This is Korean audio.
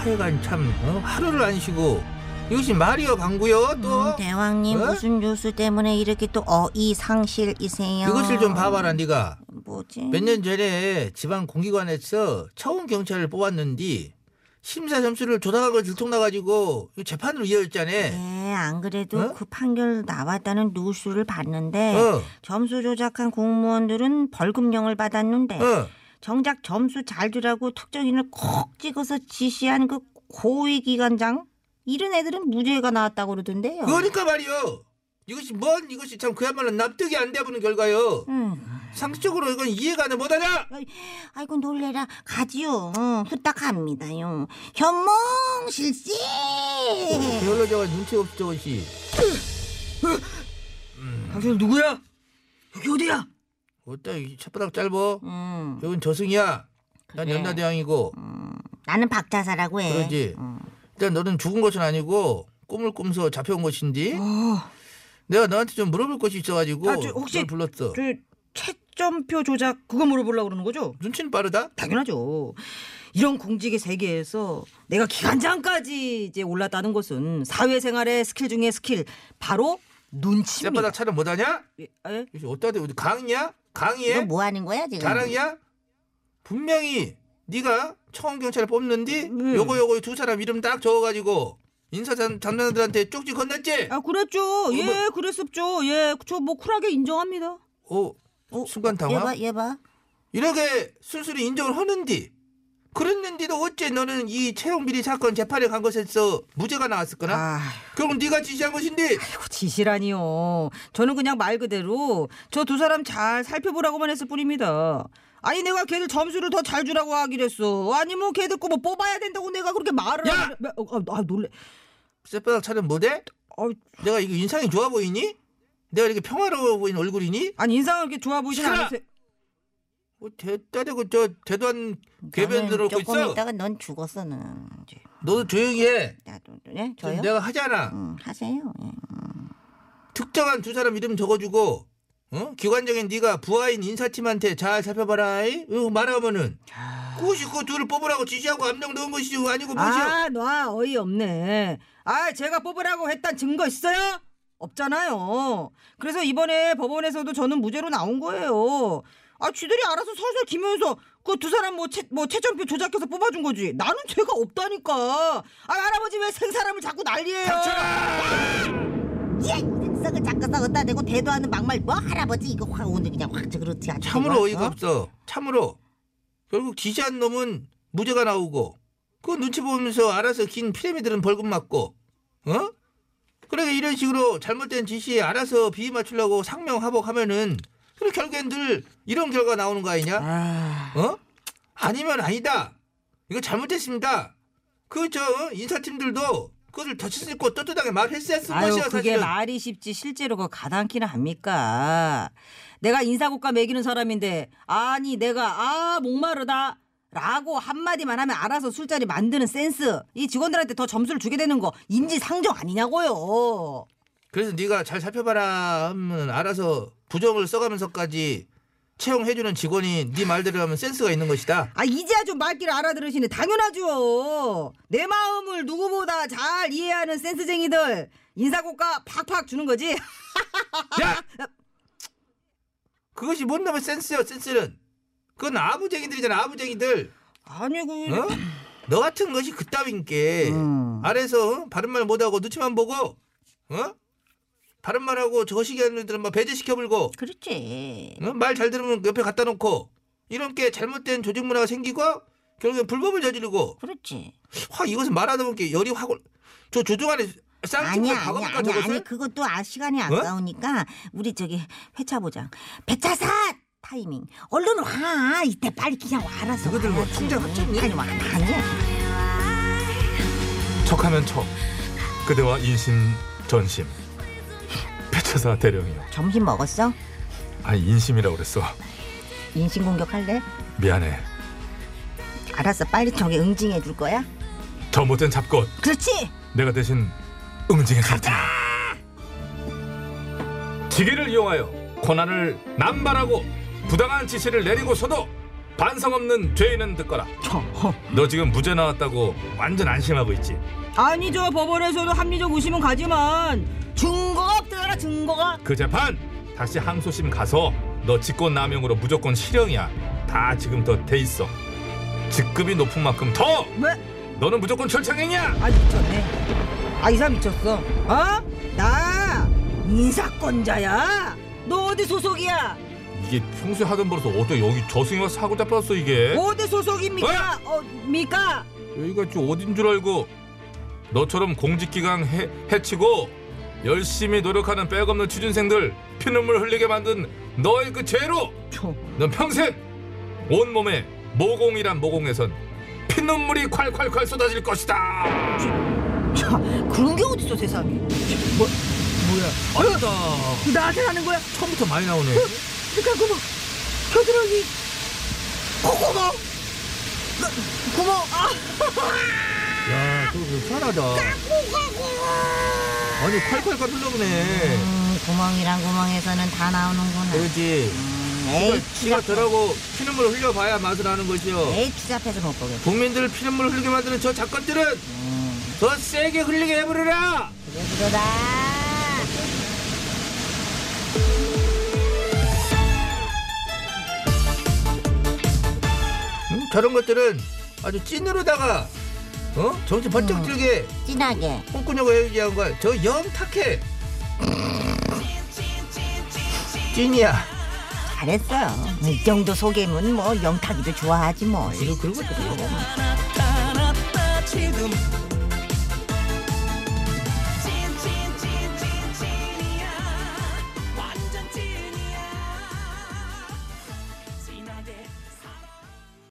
하, 하여간 참 어? 하루를 안 쉬고 이것이 말이여 방구여 또 음, 대왕님 어? 무슨 뉴스 때문에 이렇게 또 어이 상실이세요? 이것을 좀 봐봐라 네가 뭐지? 몇 년 전에 지방 공기관에서 처음 경찰을 뽑았는데 심사 점수를 조작한 걸 들통나가지고 재판으로 이어졌잖아 네, 안 그래도 어? 그 판결 나왔다는 뉴스를 봤는데 어. 점수 조작한 공무원들은 벌금령을 받았는데 어. 정작 점수 잘 주라고 특정인을 콕 찍어서 지시한 그 고위 기관장 이런 애들은 무죄가 나왔다고 그러던데요. 그러니까 말이요 이것이 뭔 이것이 참 그야말로 납득이 안 돼보는 결과요 음. 상식적으로 이건 이해가 안 못하냐 아이고 놀래라 가지요. 응, 후딱합니다요. 현몽 실시. 별로 저거 눈치 없이 저것이 당신 누구야? 여기 어디야? 어따 이 혓바닥 짧어 음, 여긴 저승이야 난 그래. 연나대왕이고 나는 박자사라고 해. 그러지. 음. 일단 너는 죽은 것은 아니고 꿈을 꾸면서 잡혀온 것인데 어, 내가 너한테 좀 물어볼 것이 있어가지고 아, 저 혹시 널 불렀어. 저 채점표 조작 그거 물어보려고 그러는 거죠? 눈치는 빠르다. 당연하죠. 이런 공직의 세계에서 내가 기관장까지 이제 올랐다는 것은 사회생활의 스킬 중에 스킬 바로 눈치입니다. 쌔바닥 차렷 못하냐? 예, 예? 이것이 어디다 대? 강의해? 너뭐 하는 거야 지금? 자랑이야? 분명히 네가 처음 경찰을 뽑는디 네. 요거 요거 두 사람 이름 딱 적어가지고 인사 잠- 담당자들한테 쪽지 건넸지? 아 그랬죠. 예, 뭐- 그랬었죠. 예, 저 뭐 cool하게 인정합니다. 어, 순간 당황. 얘 봐 얘 봐. 이렇게 순순히 인정을 하는디 그랬는데도 어째 너는 이 채용 비리 사건 재판에 간 것에서 무죄가 나왔을 거나? 아, 그럼 네가 지시한 것인데 아이고 지시라니요. 저는 그냥 말 그대로 저 두 사람 잘 살펴보라고만 했을 뿐입니다. 아니 내가 걔들 점수를 더 잘 주라고 하기로 했어. 아니 뭐 걔들 거 뭐 뽑아야 된다고 내가 그렇게 말을 야! 하길래- 어, 아, 아 놀래. 쌔바닥 차는 뭐대? 아, 내가 이거 인상이 좋아 보이니? 내가 이렇게 평화로워 보이는 얼굴이니? 아니 인상은 그렇게 좋아 보이진! 않으세요. 뭐 대다 대고 저 궤변 너는 들어오고 조금 있어. 있다가 넌 죽었어 는 이제. 너도 조용히 해. 나도 네 저요? 내가 하잖아. 음, 하세요. 예. 특정한 두 사람 이름 적어주고 어? 기관적인 네가 부하인 인사팀한테 잘 살펴봐라. 이? 이거 말하면은 그것이 그 둘을 뽑으라고 지시하고 압력 넣은 것이지 아니고 무엇이야? 아, 놔 어이 없네. 아, 제가 뽑으라고 했단 증거 있어요? 없잖아요. 그래서 이번에 법원에서도 저는 무죄로 나온 거예요. 아, 쥐들이 알아서 설설 기면서 그 두 사람 뭐, 채, 뭐 채점표 조작해서 뽑아준 거지. 나는 죄가 없다니까. 아, 할아버지 왜 생사람을 자꾸 난리예요? 예, 썩을 잠깐 썩었다 대고 대도하는 막말 뭐 할아버지 이거 확 오늘 그냥 확 그렇지 않지 참으로 이거? 어이가 어? 없어. 참으로. 결국 지시한 놈은 무죄가 나오고 그 눈치 보면서 알아서 긴 피라미드는 벌금 맞고 어? 그러게 이런 식으로 잘못된 지시에 알아서 비위 맞추려고 상명하복하면은 그럼 결국엔 늘 이런 결과 나오는 거 아니냐? 아, 어? 아니면 아니다. 이거 잘못됐습니다. 그 저 인사팀들도 그것을 덧치고 떳떳하게 아유, 것이야 그게 사실은. 말이 쉽지 실제로 그 가당키나 합니까? 내가 인사고가 매기는 사람인데 아니 내가 아 목마르다 라고 한마디만 하면 알아서 술자리 만드는 센스 이 직원들한테 더 점수를 주게 되는 거 인지상정 아니냐고요 그래서 네가 잘 살펴봐라 하면 알아서 부정을 써가면서까지 채용해주는 직원이 네 말대로 하면 센스가 있는 것이다. 아 이제야 좀 말귀를 알아들으시네 당연하죠 내 마음을 누구보다 잘 이해하는 센스쟁이들 인사고가 팍팍 주는 거지 야! 그것이 뭔 놈의 센스야 센스는. 그건 아부쟁이들이잖아 아부쟁이들. 아니 그 어? 너 같은 것이 그따윈 게 음. 아래서 어? 바른 말 못하고 눈치만 보고 어? 바른 말하고 저시기 하는 애들은 막 배제시켜 불고 그렇지 어? 말잘 들으면 옆에 갖다 놓고 이런 게 잘못된 조직 문화가 생기고 결국엔 불법을 저지르고 그렇지 와 이것은 말하다 보니까 열이 확 올. 저 조종안에 아니야 아니야 박아볼까 아니야 저것을? 아니 그것도 아 시간이 아까우니까 우리 저기 회차 보장 배차사 타이밍. 얼른 와. 이때 빨리 그냥 와라서. 너희들 뭐 와야지. 충전 합쳤니? 아니 와 아니야. 척하면 척 그대와 인신 전심 배차사 대령이요 점심 먹었어? 아니 인심이라고 그랬어 인신 공격할래? 미안해 알았어. 빨리 저기 응징해 줄 거야? 저 못된 잡것 그렇지. 내가 대신 응징해 줄 테니 지기를 이용하여 권한을 남발하고 부당한 지시를 내리고서도 반성 없는 죄인은 듣거라 너 지금 무죄 나왔다고 완전 안심하고 있지 아니죠 법원에서도 합리적 의심은 가지만 증거가 없더라 증거가. 그 재판 다시 항소심 가서 너 직권 남용으로 무조건 실형이야 다 지금 더 돼 있어 직급이 높은 만큼 더 왜? 너는 무조건 철창행이야 아 미쳤네. 아 이 사람 미쳤어. 어? 나 인사권자야. 너 어디 소속이야? 이게 평소에 하던 버릇 어떻게 여기 저승이 와서 사고 잡혔어 이게 어디 소속입니까? 어, 미까? 여기가 좀 어딘 줄 알고 너처럼 공직기강 해, 해치고 열심히 노력하는 빼없는 취준생들 피눈물 흘리게 만든 너의 그 죄로 저, 넌 평생 온몸에 모공이란 모공에선 피눈물이 콸콸콸 쏟아질 것이다 자, 그런 게 어딨어 세상에. 뭐 뭐야? 아니다. 나한테 하는 거야? 처음부터 많이 나오네. 그러니까 구멍, 겨드랑이, 구멍. 아, 야, 그거 불편하다. 아니 콸콸콸 흘러보네. 음, 구멍이랑 구멍에서는 다 나오는구나. 그렇지. 음, 에이, 지가 덜하고 피눈물 흘려봐야 맛을 아는 것이요. 에이 피잡해서 못 보겠어. 국민들 피눈물 흘리게 만드는 저 작건들은 음, 더 세게 흘리게 해버려라. 그래 그러다. 저런 것들은 아주 찐으로다가 어 정신 번쩍 음. 들게 진하게. 꼼꼼하고 해야지한 거야. 저 영 탁해. 찐이야. 잘했어요. 이 정도 소개면 뭐 영탁이도 좋아하지 뭐. 그리고. 나타났다 지금